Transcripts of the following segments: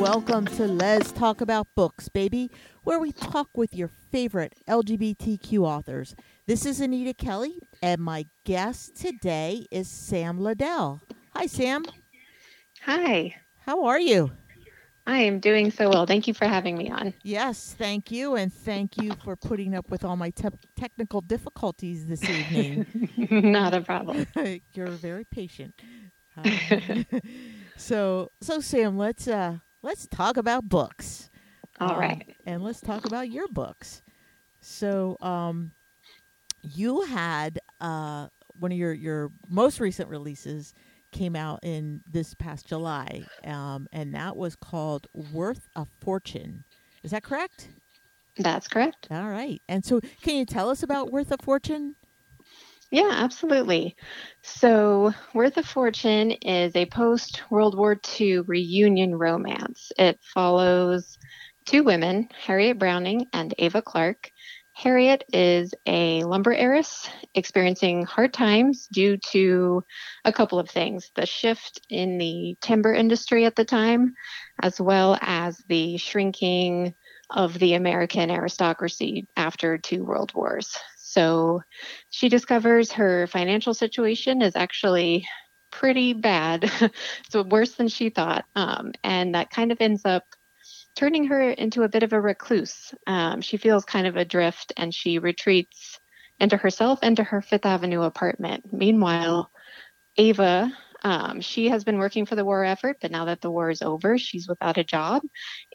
welcome to Let's Talk About Books, baby, where we talk with your favorite LGBTQ authors. This is Anita Kelly, and my guest today is Sam Ledel. Hi, Sam. Hi. How are you? I am doing so well. Thank you for having me on. Yes, thank you, and thank you for putting up with all my te- technical difficulties this evening. Not a problem. You're very patient. So, so Sam, let's uh, let's talk about books. All Um, right. and let's talk about your books. So, um, you had uh, one of your your most recent releases came out in this past July, um, and that was called "Worth a Fortune." Is that correct? That's correct. All right. And so, can you tell us about "Worth a Fortune"? Yeah, absolutely. So, Worth a Fortune is a post World War II reunion romance. It follows two women, Harriet Browning and Ava Clark. Harriet is a lumber heiress experiencing hard times due to a couple of things the shift in the timber industry at the time, as well as the shrinking of the American aristocracy after two world wars. So she discovers her financial situation is actually pretty bad. so worse than she thought. Um, and that kind of ends up turning her into a bit of a recluse. Um, she feels kind of adrift and she retreats into herself and to her Fifth Avenue apartment. Meanwhile, Ava, um, she has been working for the war effort, but now that the war is over, she's without a job.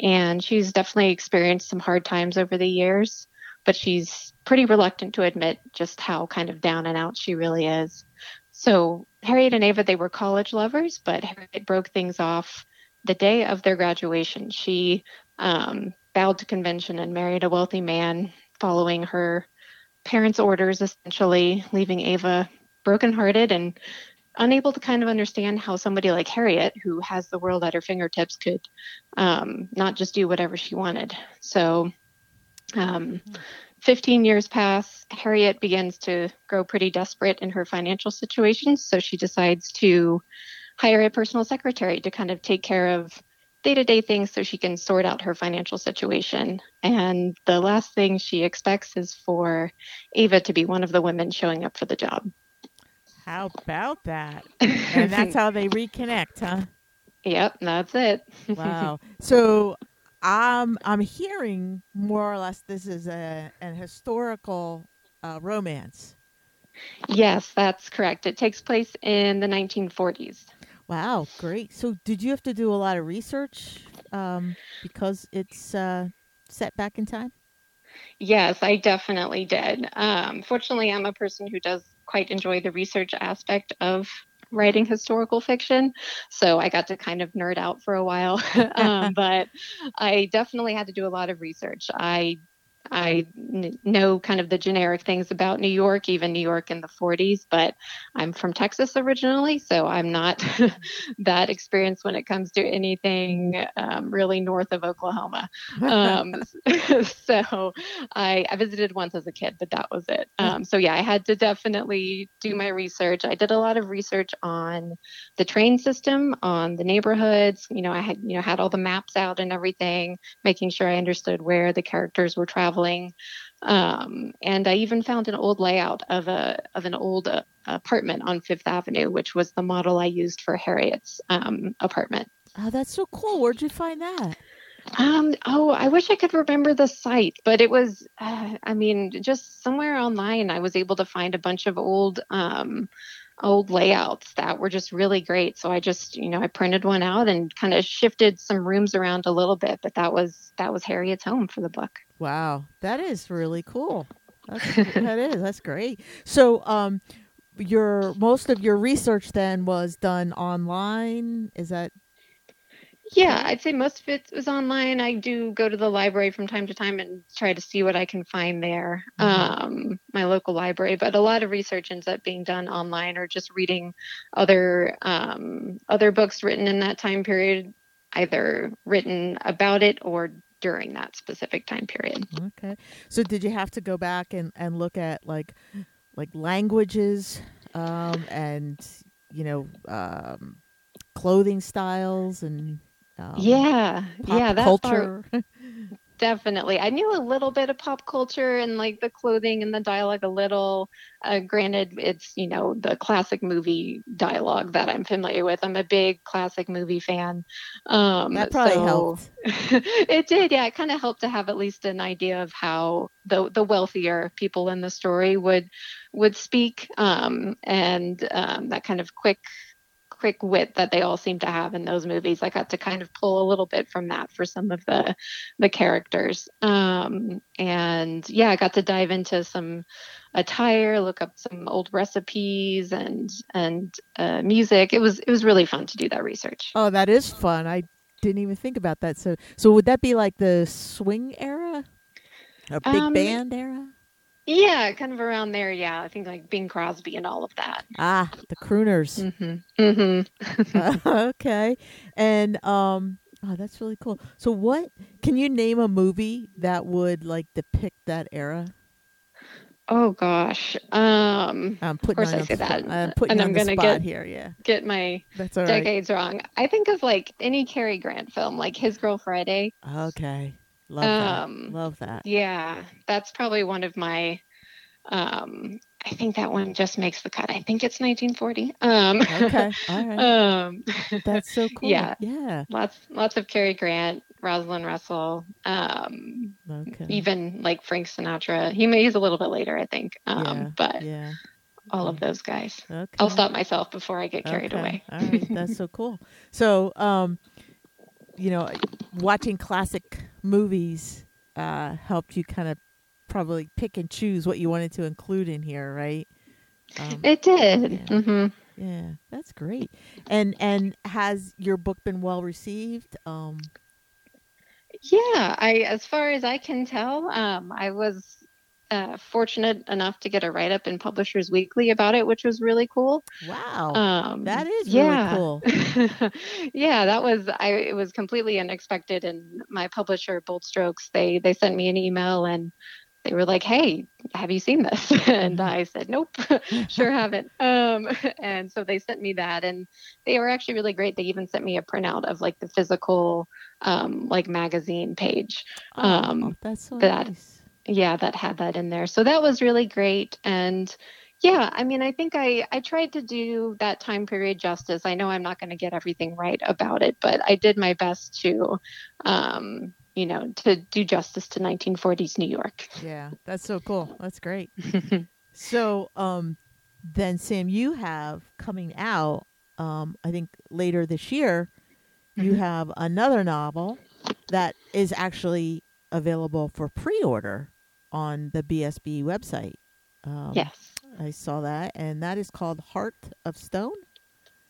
And she's definitely experienced some hard times over the years, but she's pretty reluctant to admit just how kind of down and out she really is. So Harriet and Ava, they were college lovers, but Harriet broke things off the day of their graduation. She um, bowed to convention and married a wealthy man following her parents' orders, essentially, leaving Ava brokenhearted and unable to kind of understand how somebody like Harriet, who has the world at her fingertips, could um, not just do whatever she wanted. So, um, 15 years pass. Harriet begins to grow pretty desperate in her financial situation. So she decides to hire a personal secretary to kind of take care of day to day things so she can sort out her financial situation. And the last thing she expects is for Ava to be one of the women showing up for the job. How about that? And that's how they reconnect, huh? Yep, that's it. Wow. so I'm I'm hearing more or less this is a an historical uh, romance. yes, that's correct. It takes place in the 1940s. Wow, great. So did you have to do a lot of research um, because it's uh, set back in time? Yes, I definitely did. Um, fortunately, I'm a person who does quite enjoy the research aspect of writing historical fiction. So I got to kind of nerd out for a while. um, but I definitely had to do a lot of research. I I know kind of the generic things about New York, even New York in the 40s, but I'm from Texas originally, so I'm not that experienced when it comes to anything um, really north of Oklahoma. Um, so I, I visited once as a kid, but that was it. Um, so yeah, I had to definitely do my research. I did a lot of research on the train system, on the neighborhoods. You know, I had you know had all the maps out and everything, making sure I understood where the characters were traveling. Um, and I even found an old layout of a of an old uh, apartment on Fifth Avenue, which was the model I used for Harriet's um, apartment. oh, that's so cool. Where'd you find that? Um, oh, I wish I could remember the site, but it was, uh, I mean, just somewhere online, I was able to find a bunch of old, um, old layouts that were just really great. So I just, you know, I printed one out and kind of shifted some rooms around a little bit, but that was, that was Harriet's home for the book. Wow, that is really cool. That's, that is. That's great. So, um, your most of your research then was done online. Is that Yeah, I'd say most of it was online. I do go to the library from time to time and try to see what I can find there, Mhm. um, my local library. But a lot of research ends up being done online or just reading other um, other books written in that time period, either written about it or during that specific time period. okay? So, did you have to go back and and look at like like languages um, and you know um, clothing styles and Um, yeah, yeah, that culture. part definitely. I knew a little bit of pop culture and like the clothing and the dialogue a little. Uh, granted, it's you know the classic movie dialogue that I'm familiar with. I'm a big classic movie fan. Um, that probably so helped. it did, yeah. It kind of helped to have at least an idea of how the the wealthier people in the story would would speak, um, and um, that kind of quick quick wit that they all seem to have in those movies. I got to kind of pull a little bit from that for some of the the characters. Um, and yeah, I got to dive into some attire, look up some old recipes and and uh, music. It was it was really fun to do that research. Oh, that is fun. I didn't even think about that. So, so would that be like the swing era, a big Um, band era? Yeah, kind of around there. Yeah, I think like Bing Crosby and all of that. Ah, the crooners. Mm-hmm. Mm-hmm. okay, and um, oh, that's really cool. So, what can you name a movie that would like depict that era? Oh gosh. Um, I'm putting course I say that. I'm putting and you I'm gonna spot get- here. Yeah, get my that's all right. decades wrong. I think of like any Cary Grant film, like His Girl Friday. Okay, love Um, that. Love that. Yeah, that's probably one of my. Um, I think that one just makes the cut. I think it's 1940. Um, Okay, all right. um, That's so cool. yeah. yeah. lots, lots of Cary Grant, Rosalind Russell, um, Okay. even like Frank Sinatra. He may he's a little bit later, I think. Um, Yeah, but yeah. all of those guys. Okay. I'll stop myself before I get carried Okay, away. All right, that's so cool. So, um, you know, watching classic movies uh, helped you kind of probably pick and choose what you wanted to include in here, right? Um, It did. Yeah. hmm yeah, that's great. And and has your book been well received? Um, Yeah, I as far as I can tell, um, I was uh, fortunate enough to get a write up in Publishers Weekly about it, which was really cool. wow, Um, that is really yeah. cool. yeah, that was I. It was completely unexpected, and my publisher, Bold Strokes, they they sent me an email and they were like, "Hey, have you seen this?" and Mhm. I said, "Nope, sure haven't." Um, and so they sent me that, and they were actually really great. They even sent me a printout of like the physical, um, like magazine page. Oh, um, that's so that- nice. Yeah, that had that in there. So that was really great, and yeah, I mean, I think I I tried to do that time period justice. I know I'm not going to get everything right about it, but I did my best to, um, you know, to do justice to 1940s New York. Yeah, that's so cool. That's great. So, um, then Sam, you have coming out, um, I think later this year, you Mhm. have another novel that is actually available for pre-order on the BSB website. Um, yes. I saw that, and that is called Heart of Stone.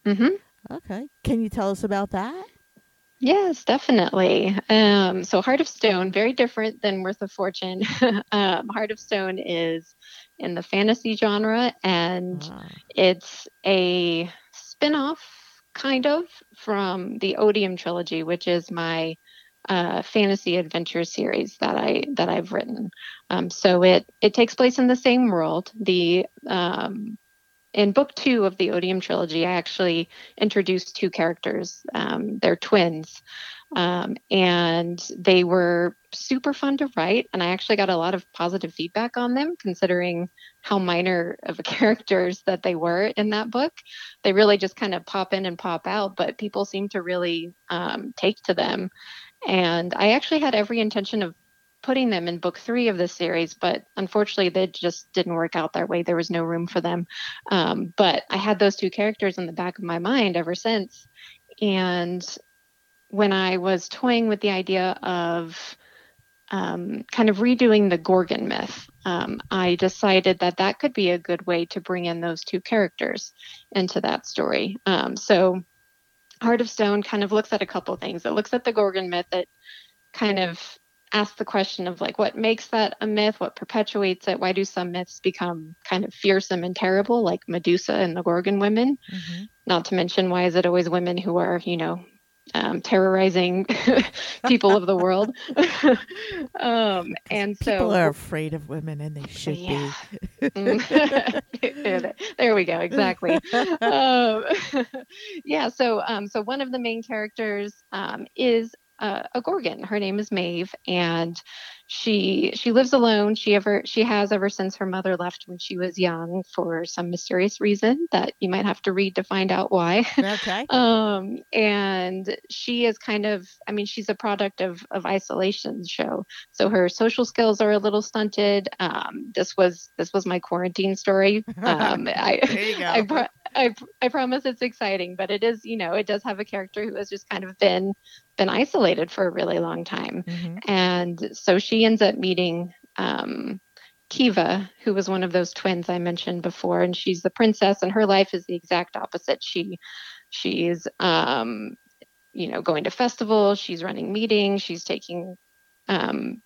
hmm Okay, can you tell us about that? Yes, definitely. Um, so Heart of Stone, very different than Worth of Fortune. um, Heart of Stone is in the fantasy genre, and Ah, It's a spin-off kind of from the Odium trilogy, which is my uh, fantasy adventure series that I that I've written. Um, so it it takes place in the same world. The um, in book two of the Odium trilogy, I actually introduced two characters. Um, they're twins, um, and they were super fun to write. And I actually got a lot of positive feedback on them, considering how minor of a characters that they were in that book. They really just kind of pop in and pop out, but people seem to really um, take to them. And I actually had every intention of putting them in book three of this series, but unfortunately, they just didn't work out that way. There was no room for them. Um, but I had those two characters in the back of my mind ever since. And when I was toying with the idea of um, kind of redoing the Gorgon myth, um, I decided that that could be a good way to bring in those two characters into that story. Um, so, Heart of Stone kind of looks at a couple things. It looks at the Gorgon myth. It kind of asks the question of like what makes that a myth, what perpetuates it, why do some myths become kind of fearsome and terrible, like Medusa and the Gorgon women? mhm. Not to mention, why is it always women who are, you know, um, terrorizing people of the world. um, and so People are afraid of women, and they should Yeah. be. there, there we go. Exactly. um, yeah. So, um, so one of the main characters um, is uh, a Gorgon. Her name is Maeve, and she she lives alone. She ever she has ever since her mother left when she was young for some mysterious reason that you might have to read to find out why. Okay. um and she is kind of i mean she's a product of of isolation show so her social skills are a little stunted um this was this was my quarantine story um i there you go. I, pro- I, I promise it's exciting but it is you know it does have a character who has just kind of been been isolated for a really long time Mhm. and so she ends up meeting um, Kiva, who was one of those twins I mentioned before, and she's the princess, and her life is the exact opposite. She she's um, you know going to festivals, she's running meetings, she's taking um,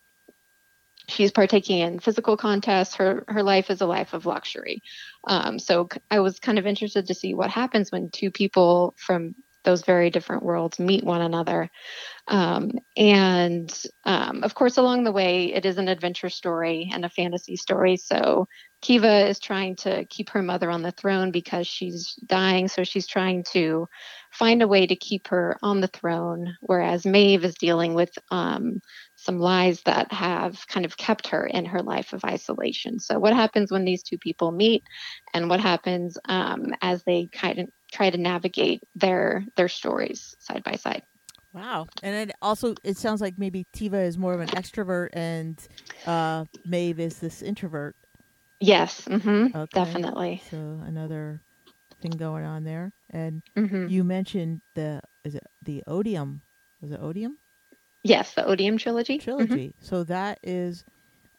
she's partaking in physical contests. Her her life is a life of luxury. Um, so I was kind of interested to see what happens when two people from those very different worlds meet one another. Um, and um, of course, along the way, it is an adventure story and a fantasy story. So Kiva is trying to keep her mother on the throne because she's dying. So she's trying to find a way to keep her on the throne, whereas Maeve is dealing with um, some lies that have kind of kept her in her life of isolation. So, what happens when these two people meet, and what happens um, as they kind of try to navigate their their stories side by side? Wow. And it also it sounds like maybe Kiva is more of an extrovert and uh Maeve is this introvert. Yes, mm-hmm, Okay. definitely. So another thing going on there. And hmm you mentioned the is it the Odium? Was it Odium Yes, the Odium trilogy. Mhm. trilogy? So that is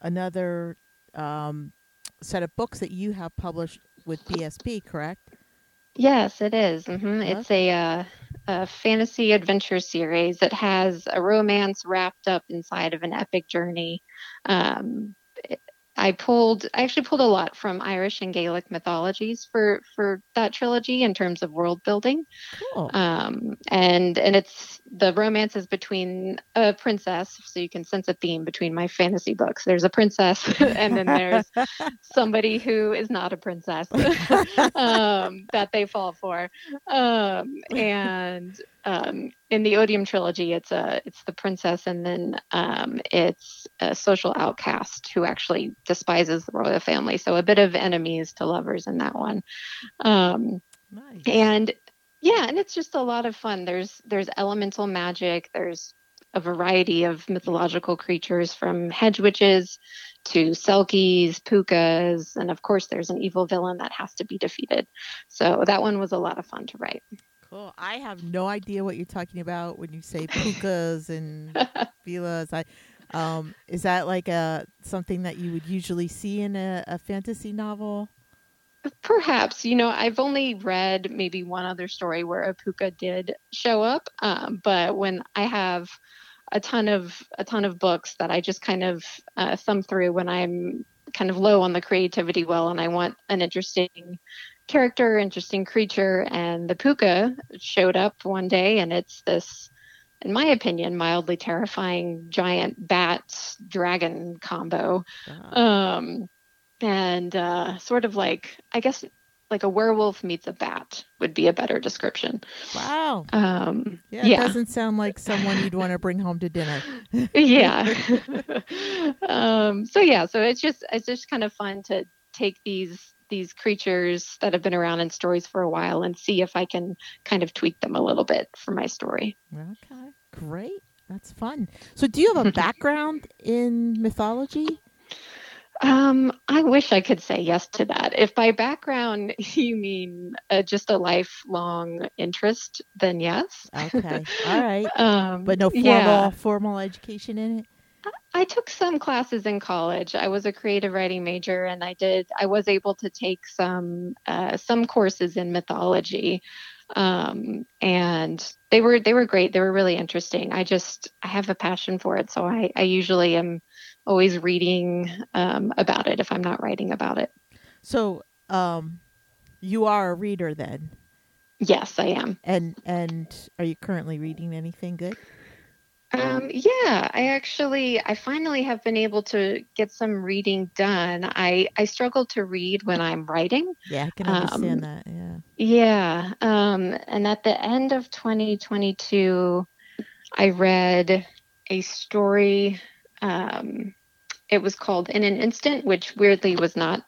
another um set of books that you have published with BSB, correct? Yes, it is. hmm It's a, uh, a fantasy adventure series that has a romance wrapped up inside of an epic journey. Um, I pulled, I actually pulled a lot from Irish and Gaelic mythologies for for that trilogy in terms of world building. Cool. Um, and and it's the romance is between a princess, so you can sense a theme between my fantasy books. There's a princess, and then there's somebody who is not a princess um, that they fall for. Um, and um, in the Odium trilogy, it's a it's the princess, and then um, it's a social outcast who actually despises the royal family. So a bit of enemies to lovers in that one. Um, nice. and yeah and it's just a lot of fun there's there's elemental magic there's a variety of mythological creatures from hedge witches to selkies pukas and of course there's an evil villain that has to be defeated so that one was a lot of fun to write Cool. I have no idea what you're talking about when you say pukas and vilas. I um is that like a something that you would usually see in a, a fantasy novel? Perhaps, you know, I've only read maybe one other story where a puka did show up, um, but when I have a ton of a ton of books that I just kind of uh, thumb through when I'm kind of low on the creativity well and I want an interesting character, interesting creature, and the puka showed up one day, and it's this, in my opinion, mildly terrifying giant bat dragon combo. Uh, um and uh sort of like i guess like a werewolf meets a bat would be a better description. Wow. um Yeah, it yeah. doesn't sound like someone you'd want to bring home to dinner. yeah. Um so yeah so it's just it's just kind of fun to take these these creatures that have been around in stories for a while and see if i can kind of tweak them a little bit for my story Okay. Great. That's fun. So do you have a background in mythology? Um, I wish I could say yes to that. If by background you mean uh, just a lifelong interest, then yes. Okay. All right. Um, But no formal yeah. formal education in it? I took some classes in college. I was a creative writing major, and I did. I was able to take some uh, some courses in mythology, um, and they were they were great. They were really interesting. I just I have a passion for it, so I I usually am always reading um, about it if I'm not writing about it. So, um you are a reader then. Yes, I am. And and are you currently reading anything good? Um, yeah, I actually, I finally have been able to get some reading done. I, I struggle to read when I'm writing. Yeah, I can understand um, that. Yeah. Yeah. Um, and at the end of 2022, I read a story. Um, it was called In an Instant, which weirdly was not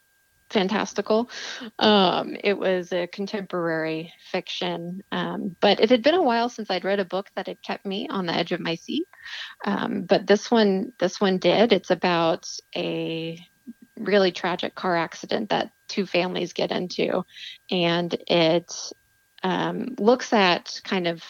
fantastical. Um, it was a contemporary fiction, um, but it had been a while since I'd read a book that had kept me on the edge of my seat. Um, but this one, this one did. It's about a really tragic car accident that two families get into, and it um, looks at kind of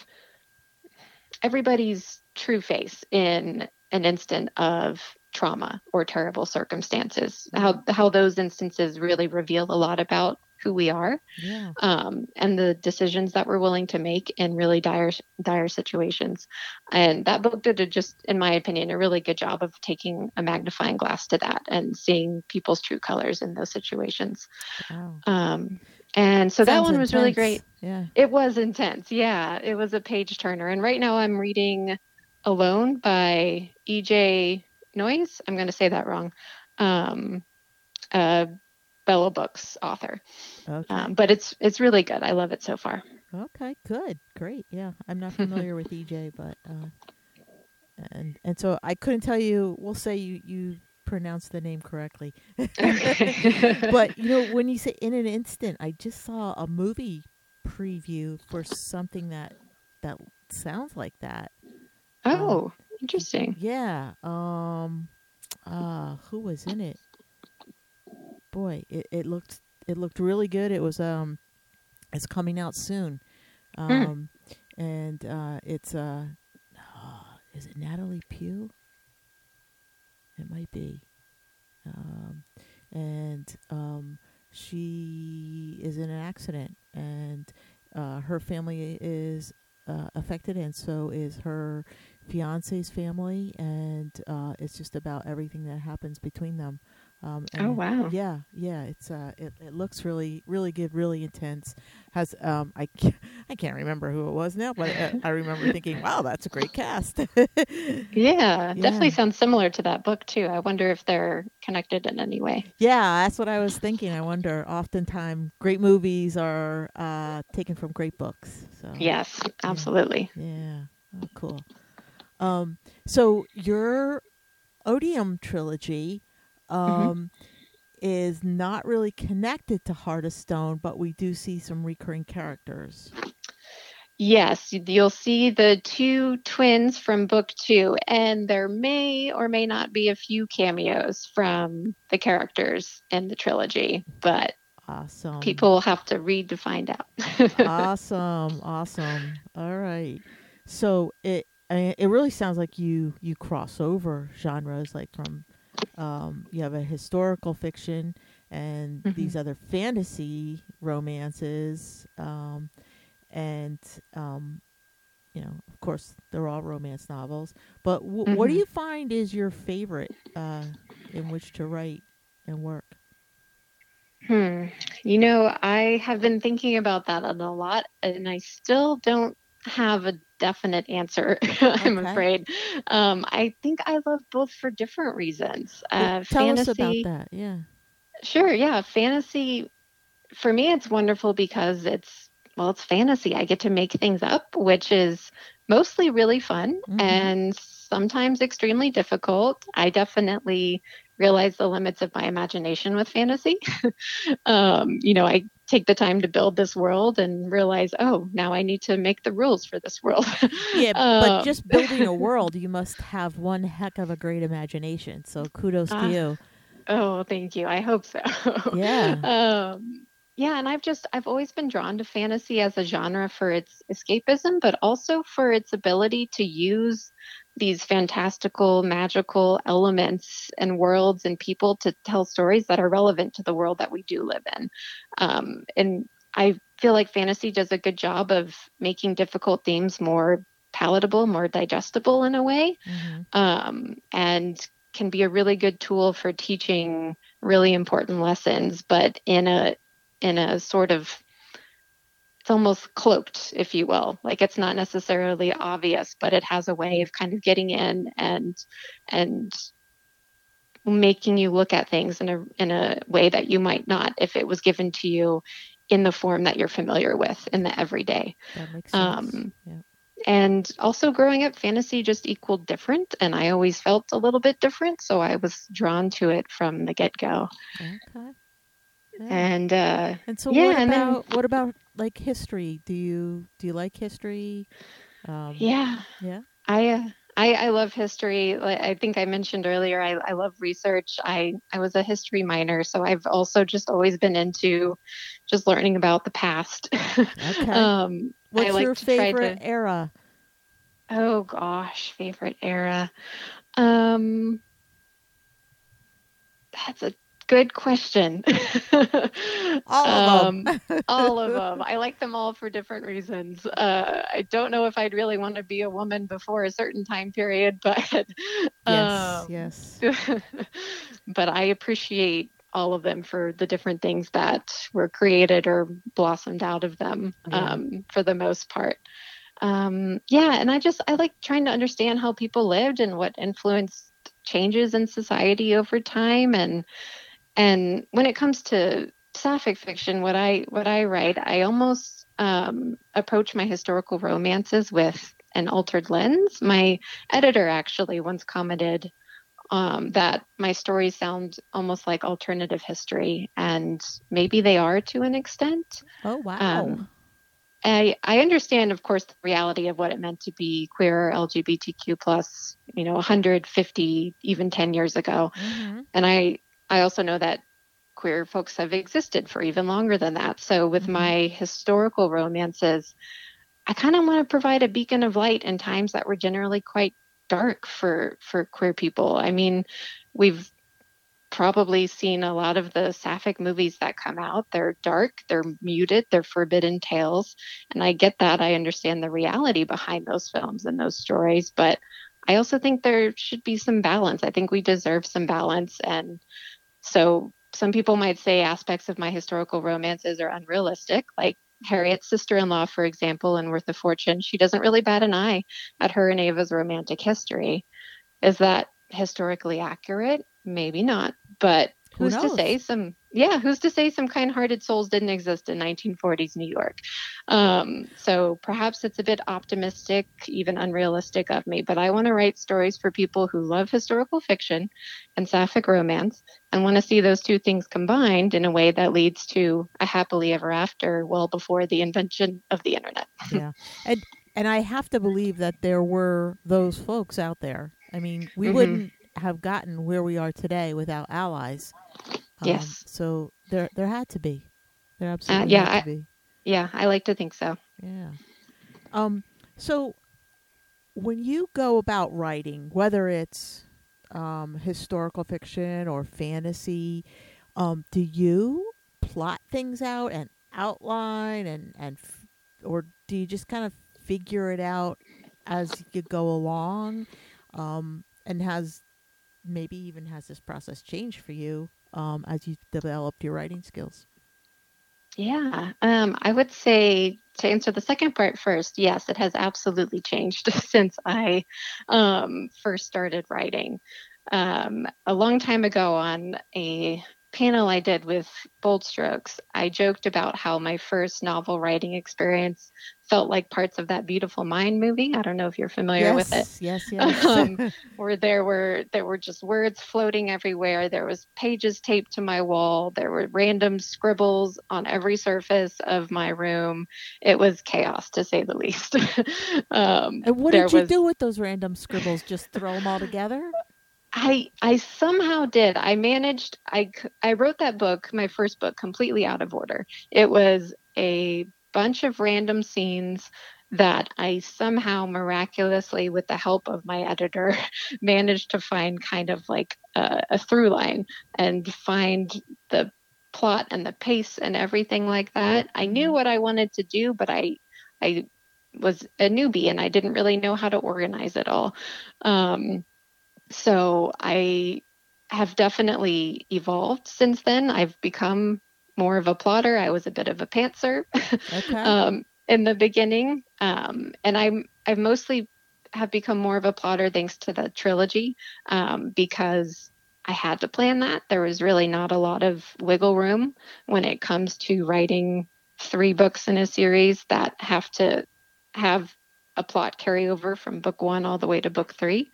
everybody's true face in an instant of trauma or terrible circumstances. How how those instances really reveal a lot about who we are, yeah. um, and the decisions that we're willing to make in really dire dire situations. And that book did a just, in my opinion, a really good job of taking a magnifying glass to that and seeing people's true colors in those situations. Wow. Um, and so Sounds that one was really great. Yeah, it was intense. Yeah, it was a page turner. And right now I'm reading Alone by E.J. Noyes. I'm going to say that wrong. Um, uh, Bella Books author. Okay. Um, but it's it's really good. I love it so far. Okay, good, great. Yeah, I'm not familiar with EJ, but uh, and and so I couldn't tell you. We'll say you you pronounce the name correctly. but you know, when you say in an instant, I just saw a movie preview for something that that sounds like that. Oh, um, interesting. Yeah. Um. Uh, who was in it? Boy, it, it looked it looked really good. It was um, it's coming out soon, hmm. um, hmm. and uh, it's uh, uh, is it Natalie Pugh? It might be, um, and um, she is in an accident, and uh, her family is uh, affected, and so is her fiance's family, and uh, it's just about everything that happens between them. Um, oh wow! Yeah, yeah. It's uh, it, it looks really, really good, really intense. Has um, I can't, I can't remember who it was now, but I, I remember thinking, wow, that's a great cast. yeah, yeah, definitely sounds similar to that book too. I wonder if they're connected in any way. Yeah, that's what I was thinking. I wonder. Oftentimes, great movies are uh, taken from great books. So yes, absolutely. Yeah. yeah. Oh, cool. Um, so your Odium trilogy Mm-hmm. um, mm-hmm. is not really connected to Heart of Stone, but we do see some recurring characters. Yes, you'll see the two twins from book two, and there may or may not be a few cameos from the characters in the trilogy, but awesome. People will have to read to find out. awesome, awesome. All right, so it I mean, it really sounds like you you cross over genres, like from um, you have a historical fiction and mm-hmm. these other fantasy romances um, and um, you know of course they're all romance novels but w- mm-hmm. what do mm-hmm. you find is your favorite uh, in which to write and work hmm you know i have been thinking about that a lot and i still don't have a definite answer, I'm okay. afraid. Um, I think I love both for different reasons. Uh, tell fantasy, us about that. Yeah. Sure. Yeah. Fantasy, for me, it's wonderful because it's, well, it's fantasy. I get to make things up, which is mostly really fun mm-hmm. and sometimes extremely difficult. I definitely realize the limits of my imagination with fantasy. um, you know, I take the time to build this world and realize, oh, now I need to make the rules for this world. yeah, but um, just building a world, you must have one heck of a great imagination. So kudos uh, to you. Oh, thank you. I hope so. Yeah. um, yeah, and I've just I've always been drawn to fantasy as a genre for its escapism, but also for its ability to use these fantastical, magical elements and worlds and people to tell stories that are relevant to the world that we do live in. Um, and I feel like fantasy does a good job of making difficult themes more palatable, more digestible in a way, mm-hmm. um, and can be a really good tool for teaching really important lessons, but in a in a sort of it's almost cloaked, if you will. Like it's not necessarily obvious, but it has a way of kind of getting in and and making you look at things in a in a way that you might not if it was given to you in the form that you're familiar with in the everyday. That makes sense. Um, yeah. And also growing up, fantasy just equaled different, and I always felt a little bit different, so I was drawn to it from the get go. Okay. Yeah. And uh, and so yeah, what about then, what about like history? Do you do you like history? Um, yeah, yeah. I uh, I, I love history. I think I mentioned earlier. I, I love research. I I was a history minor, so I've also just always been into just learning about the past. Okay. um, What's like your favorite to, era? Oh gosh, favorite era. Um, that's a good question. all of um, them. all of them. I like them all for different reasons. Uh, I don't know if I'd really want to be a woman before a certain time period, but yes, um, yes. but I appreciate all of them for the different things that were created or blossomed out of them yeah. um, for the most part. Um, yeah, and I just I like trying to understand how people lived and what influenced changes in society over time and and when it comes to sapphic fiction, what I what I write, I almost um, approach my historical romances with an altered lens. My editor actually once commented um, that my stories sound almost like alternative history, and maybe they are to an extent. Oh wow! Um, I I understand, of course, the reality of what it meant to be queer LGBTQ plus, you know, 150 even 10 years ago, mm-hmm. and I I also know that queer folks have existed for even longer than that. So with mm-hmm. my historical romances, I kind of want to provide a beacon of light in times that were generally quite dark for for queer people. I mean, we've probably seen a lot of the sapphic movies that come out. They're dark, they're muted, they're forbidden tales, and I get that. I understand the reality behind those films and those stories, but I also think there should be some balance. I think we deserve some balance and so some people might say aspects of my historical romances are unrealistic, like Harriet's sister in law, for example, in Worth of Fortune. She doesn't really bat an eye at her and Ava's romantic history. Is that historically accurate? Maybe not. But who's to say some yeah who's to say some kind-hearted souls didn't exist in 1940s new york? Um, so perhaps it's a bit optimistic even unrealistic of me but i want to write stories for people who love historical fiction and sapphic romance and want to see those two things combined in a way that leads to a happily ever after well before the invention of the internet. Yeah. And and i have to believe that there were those folks out there. I mean we mm-hmm. wouldn't have gotten where we are today without allies um, yes. So there there had to be. There uh, absolutely uh, yeah, had to I, be. Yeah, I like to think so. Yeah. Um. So when you go about writing, whether it's um, historical fiction or fantasy, um, do you plot things out and outline and and f- or do you just kind of figure it out as you go along? Um, and has maybe even has this process changed for you um, as you developed your writing skills? Yeah, um, I would say to answer the second part first, yes, it has absolutely changed since I um, first started writing. Um, a long time ago on a panel I did with Bold Strokes, I joked about how my first novel writing experience felt like parts of that Beautiful Mind movie. I don't know if you're familiar yes, with it. Yes, yes. um, where there were there were just words floating everywhere. There was pages taped to my wall. There were random scribbles on every surface of my room. It was chaos to say the least. um, and what did you was, do with those random scribbles? Just throw them all together? I I somehow did. I managed. I I wrote that book, my first book, completely out of order. It was a bunch of random scenes that I somehow miraculously, with the help of my editor, managed to find kind of like a, a through line and find the plot and the pace and everything like that. I knew mm-hmm. what I wanted to do, but I I was a newbie and I didn't really know how to organize it all. Um, so I have definitely evolved since then. I've become more of a plotter. I was a bit of a pantser Okay. um, in the beginning, um, and I'm I've mostly have become more of a plotter thanks to the trilogy um, because I had to plan that. There was really not a lot of wiggle room when it comes to writing three books in a series that have to have a plot carryover from book one all the way to book three.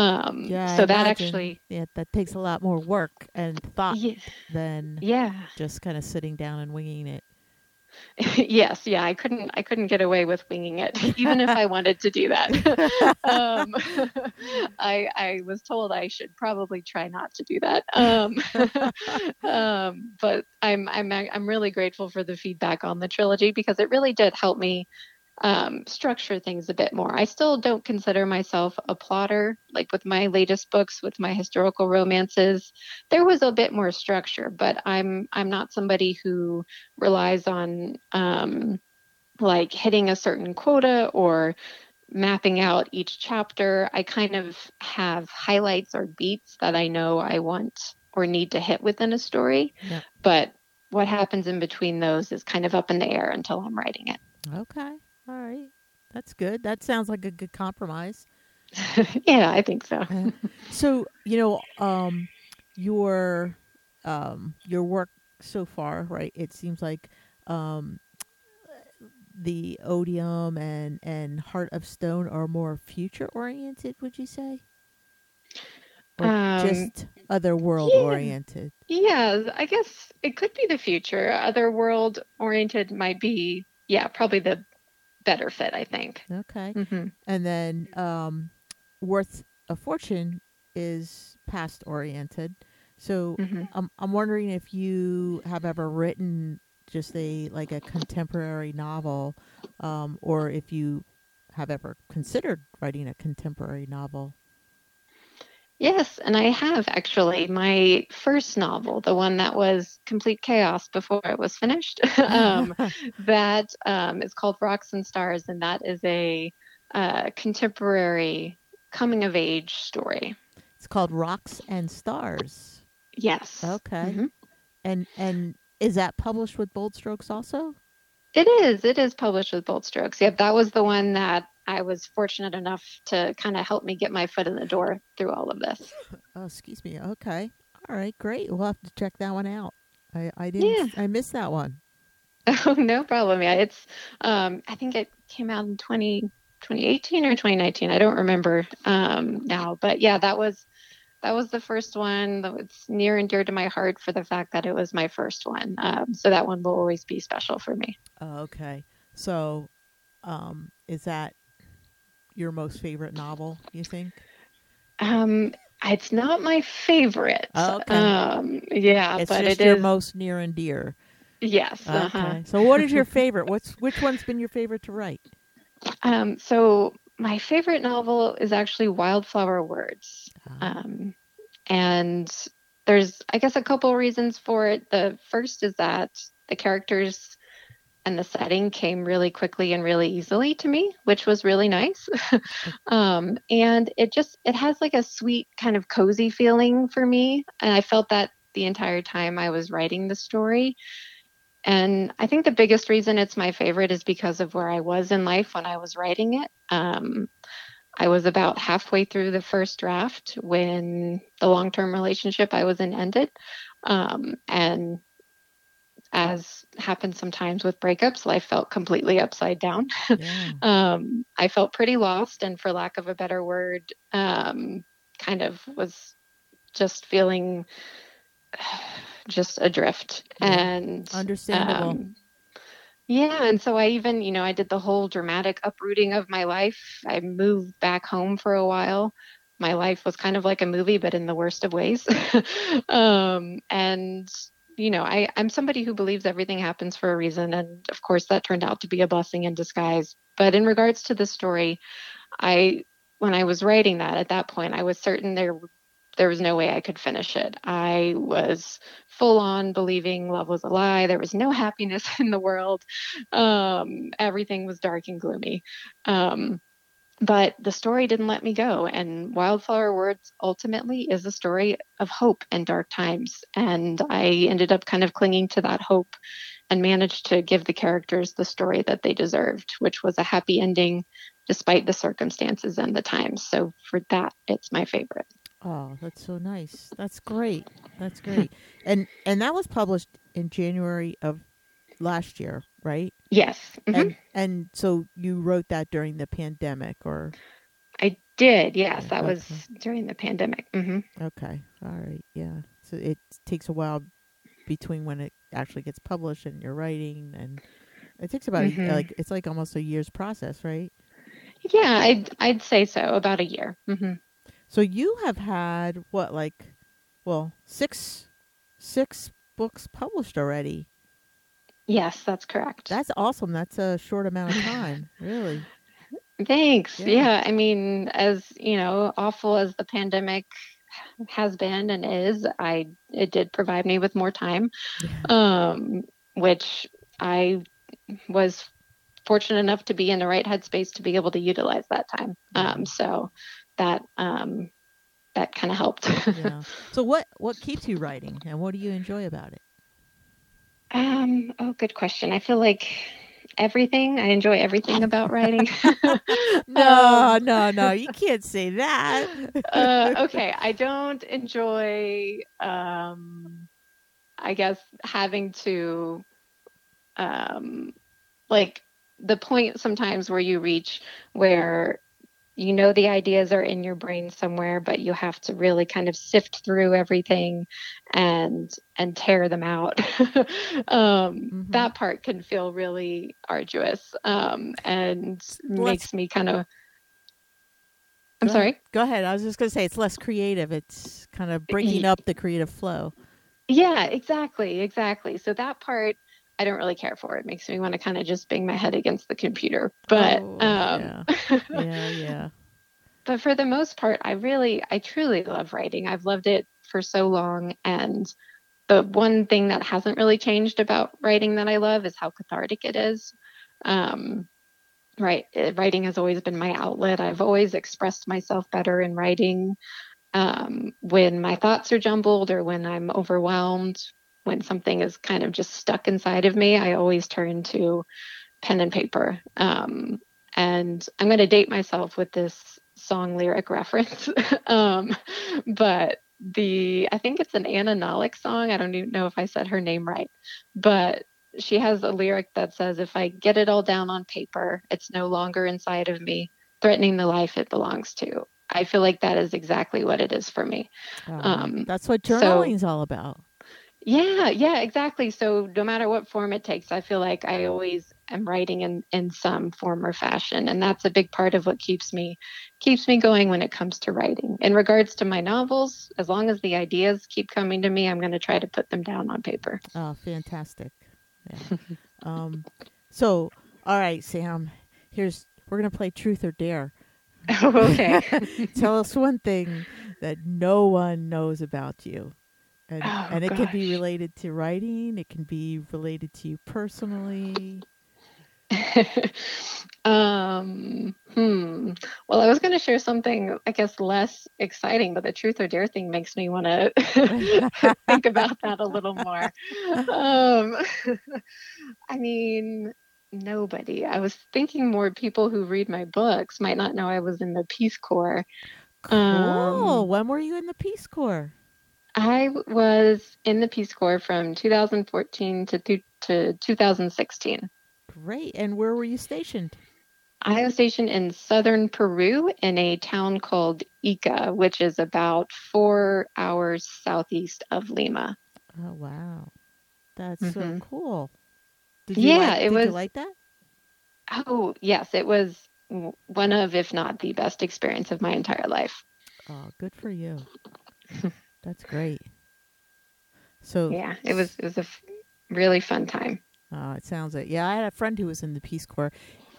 Um, yeah. I so that imagine, actually, yeah, that takes a lot more work and thought yeah, than yeah. just kind of sitting down and winging it. yes, yeah, I couldn't I couldn't get away with winging it, even if I wanted to do that. um, I I was told I should probably try not to do that. Um, um, but I'm I'm I'm really grateful for the feedback on the trilogy because it really did help me um, structure things a bit more. I still don't consider myself a plotter. Like with my latest books, with my historical romances, there was a bit more structure. But I'm I'm not somebody who relies on um, like hitting a certain quota or mapping out each chapter. I kind of have highlights or beats that I know I want or need to hit within a story. Yep. But what happens in between those is kind of up in the air until I'm writing it. Okay. All right. That's good. That sounds like a good compromise. yeah, I think so. Uh, so, you know, um your um your work so far, right? It seems like um the Odium and and Heart of Stone are more future oriented, would you say? Or Um, just otherworld yeah. oriented? Yeah, I guess it could be the future. Otherworld oriented might be, yeah, probably the better fit, I think. Okay. hmm And then um Worth a Fortune is past oriented. So hmm I'm I'm wondering if you have ever written just a like a contemporary novel, um, or if you have ever considered writing a contemporary novel. Yes, and I have actually. My first novel, the one that was complete chaos before it was finished, um, that um, is called Rocks and Stars, and that is a uh, contemporary coming of age story. it's called Rocks and Stars. Yes. Okay. Mhm. And and is that published with Bold Strokes also? It is. It is published with Bold Strokes. Yep, that was the one that I was fortunate enough to kind of help me get my foot in the door through all of this. Oh, excuse me. Okay. All right. Great. We'll have to check that one out. I I didn't. yeah. I missed that one. Oh, no problem. Yeah, it's. Um, I think it came out in 20, 2018 or 2019. I don't remember um, now, but yeah, that was that was the first one. that was near and dear to my heart for the fact that it was my first one. Um, so that one will always be special for me. Okay. So, um, is that your most favorite novel? You think? Um, it's not my favorite. Okay. Um, yeah, it's but just it your is. most near and dear. yes. Okay. Uh-huh. So, what is your favorite? What's which one's been your favorite to write? Um, so my favorite novel is actually Wildflower Words. Uh, Um, and there's, I guess, a couple reasons for it. The first is that the characters and the setting came really quickly and really easily to me, which was really nice. um, and it just, it has like a sweet kind of cozy feeling for me. And I felt that the entire time I was writing the story. And I think the biggest reason it's my favorite is because of where I was in life when I was writing it. Um, I was about halfway through the first draft when the long term relationship I was in ended. Um, and as happens sometimes with breakups, life felt completely upside down. yeah. um, I felt pretty lost, and for lack of a better word, um, kind of was just feeling just adrift. Yeah. And Understandable. um, yeah, and so I even, you know, I did the whole dramatic uprooting of my life. I moved back home for a while. My life was kind of like a movie, but in the worst of ways. um, and you know, I, I'm somebody who believes everything happens for a reason, and of course, that turned out to be a blessing in disguise. But in regards to this story, I, when I was writing that, at that point, I was certain there there was no way I could finish it. I was full on believing love was a lie. There was no happiness in the world. Um, everything was dark and gloomy. Um, but the story didn't let me go. And Wildflower Words ultimately is a story of hope in dark times. And I ended up kind of clinging to that hope and managed to give the characters the story that they deserved, which was a happy ending despite the circumstances and the times. So for that, it's my favorite. Oh, that's so nice. That's great. That's great. and and that was published in January of last year, right? Yes. Mm-hmm. And and so you wrote that during the pandemic or I did. Yes, that okay. was during the pandemic. Mm-hmm. Okay. All right. Yeah. So it takes a while between when it actually gets published and you're writing and it takes about mm-hmm. a, like it's like almost a year's process, right? Yeah, I'd I'd say so, about a year. Mm-hmm. So you have had what, like, well, six six books published already. Yes, that's correct. That's awesome. That's a short amount of time, really. Thanks. Yeah. yeah. I mean, as you know, awful as the pandemic has been and is, I it did provide me with more time, yeah. um, which I was fortunate enough to be in the right headspace to be able to utilize that time. Um, so that um, that kind of helped. yeah. So what what keeps you writing, and what do you enjoy about it? Um. Oh, good question. I feel like everything. I enjoy everything about writing. no, um, no, no. You can't say that. uh, okay. I don't enjoy. Um, I guess having to, um, like the point sometimes where you reach where you know the ideas are in your brain somewhere but you have to really kind of sift through everything and and tear them out. Um, mm-hmm. that part can feel really arduous um, and makes me kind of i'm go sorry? Ahead. go ahead. I was just going to say it's less creative. It's kind of breaking up the creative flow. Yeah exactly exactly. So that part I don't really care for. It makes me want to kind of just bang my head against the computer. But oh, um, yeah. yeah, yeah. But for the most part, I really, I truly love writing. I've loved it for so long, and the one thing that hasn't really changed about writing that I love is how cathartic it is. Um, right, eh, writing has always been my outlet. I've always expressed myself better in writing. Um, when my thoughts are jumbled or when I'm overwhelmed, when something is kind of just stuck inside of me, I always turn to pen and paper. Um, and I'm going to date myself with this song lyric reference. um, but the, I think it's an Anna Nalick song. I don't even know if I said her name right, but she has a lyric that says, If I get it all down on paper, it's no longer inside of me, threatening the life it belongs to. I feel like that is exactly what it is for me. Um, um, that's what journaling is so, all about. Yeah, yeah, exactly. So no matter what form it takes, I feel like I always am writing in in some form or fashion, and that's a big part of what keeps me keeps me going when it comes to writing. In regards to my novels, as long as the ideas keep coming to me, I'm going to try to put them down on paper. Oh, fantastic. Yeah. um so, all right, Sam, here's we're going to play truth or dare. Oh, okay. Tell us one thing that no one knows about you and, oh, and it gosh. can be related to writing it can be related to you personally. Um hmm. Well i was going to share something i guess less exciting but the truth or dare thing makes me want to think about that a little more. Um i mean nobody. I was thinking more people who read my books might not know i was in the peace corps. Cool. Um, when were you in the peace corps I was in the Peace Corps from 2014 to, th- to 2016. Great. And where were you stationed? I was stationed in southern Peru in a town called Ica, which is about four hours southeast of Lima. Oh, wow. That's mm-hmm. so cool. Did you yeah, like, it was. like that? Oh, yes. It was one of, if not the best experience of my entire life. Oh, good for you. That's great. So yeah, it was it was a f- really fun time. Uh, it sounds like yeah. I had a friend who was in the Peace Corps.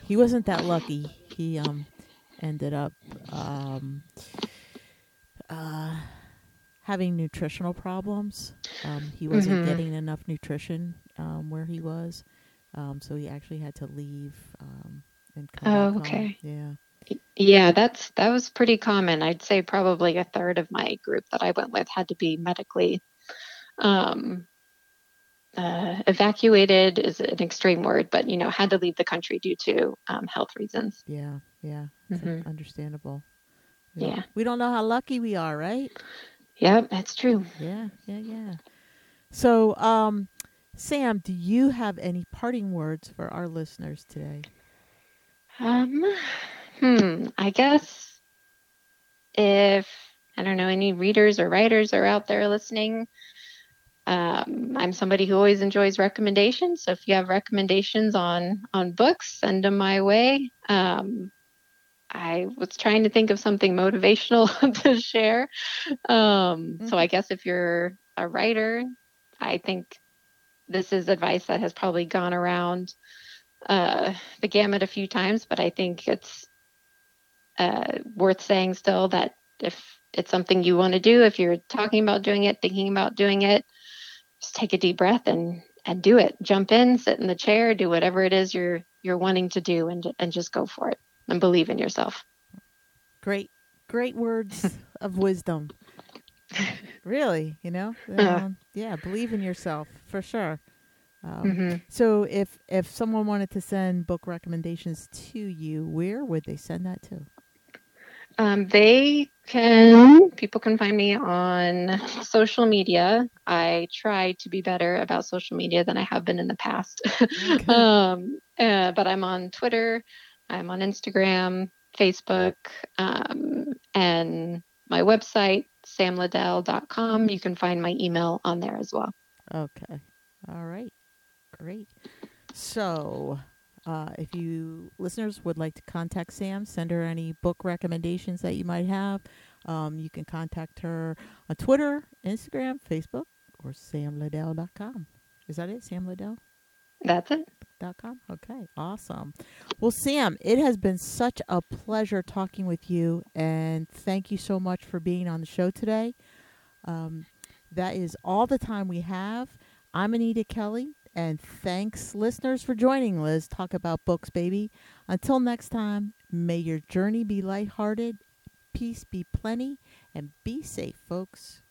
He wasn't that lucky. He um ended up um uh having nutritional problems. Um, he wasn't mm-hmm. getting enough nutrition um, where he was, um, so he actually had to leave um, and come. Oh, okay. Home. Yeah. Yeah, that's that was pretty common. I'd say probably a third of my group that I went with had to be medically um, uh, evacuated is an extreme word, but you know, had to leave the country due to um, health reasons. Yeah, yeah, Mhm. understandable. Yeah. we don't know how lucky we are, right? Yep, that's true. Yeah, yeah, yeah. So, um, Sam, do you have any parting words for our listeners today? Um, hmm. I guess if I don't know any readers or writers are out there listening, um, I'm somebody who always enjoys recommendations. So if you have recommendations on on books, send them my way. Um, I was trying to think of something motivational to share. Um, So I guess if you're a writer, I think this is advice that has probably gone around uh, the gamut a few times, but I think it's uh, worth saying still that if it's something you want to do, if you're talking about doing it, thinking about doing it, just take a deep breath and and do it. Jump in, sit in the chair, do whatever it is you're you're wanting to do, and and just go for it and believe in yourself. Great, great words of wisdom. Really, you know, Uh. um, yeah, believe in yourself for sure. Um, hmm So, if if someone wanted to send book recommendations to you, where would they send that to? Um, they can people can find me on social media. I try to be better about social media than I have been in the past. Okay. um, uh, but I'm on Twitter, I'm on Instagram, Facebook, um, and my website, samledel.com. You can find my email on there as well. Okay. All right. Great. So, uh, if you listeners would like to contact Sam, send her any book recommendations that you might have. Um, you can contact her on Twitter, Instagram, Facebook, or samledel.com. Is that it? Samledel? That's it. dot com. Okay, awesome. Well, Sam, it has been such a pleasure talking with you, and thank you so much for being on the show today. Um, that is all the time we have. I'm Anita Kelly, and thanks, listeners, for joining Liz talk about books, baby. Until next time, may your journey be lighthearted, peace be plenty, and be safe, folks.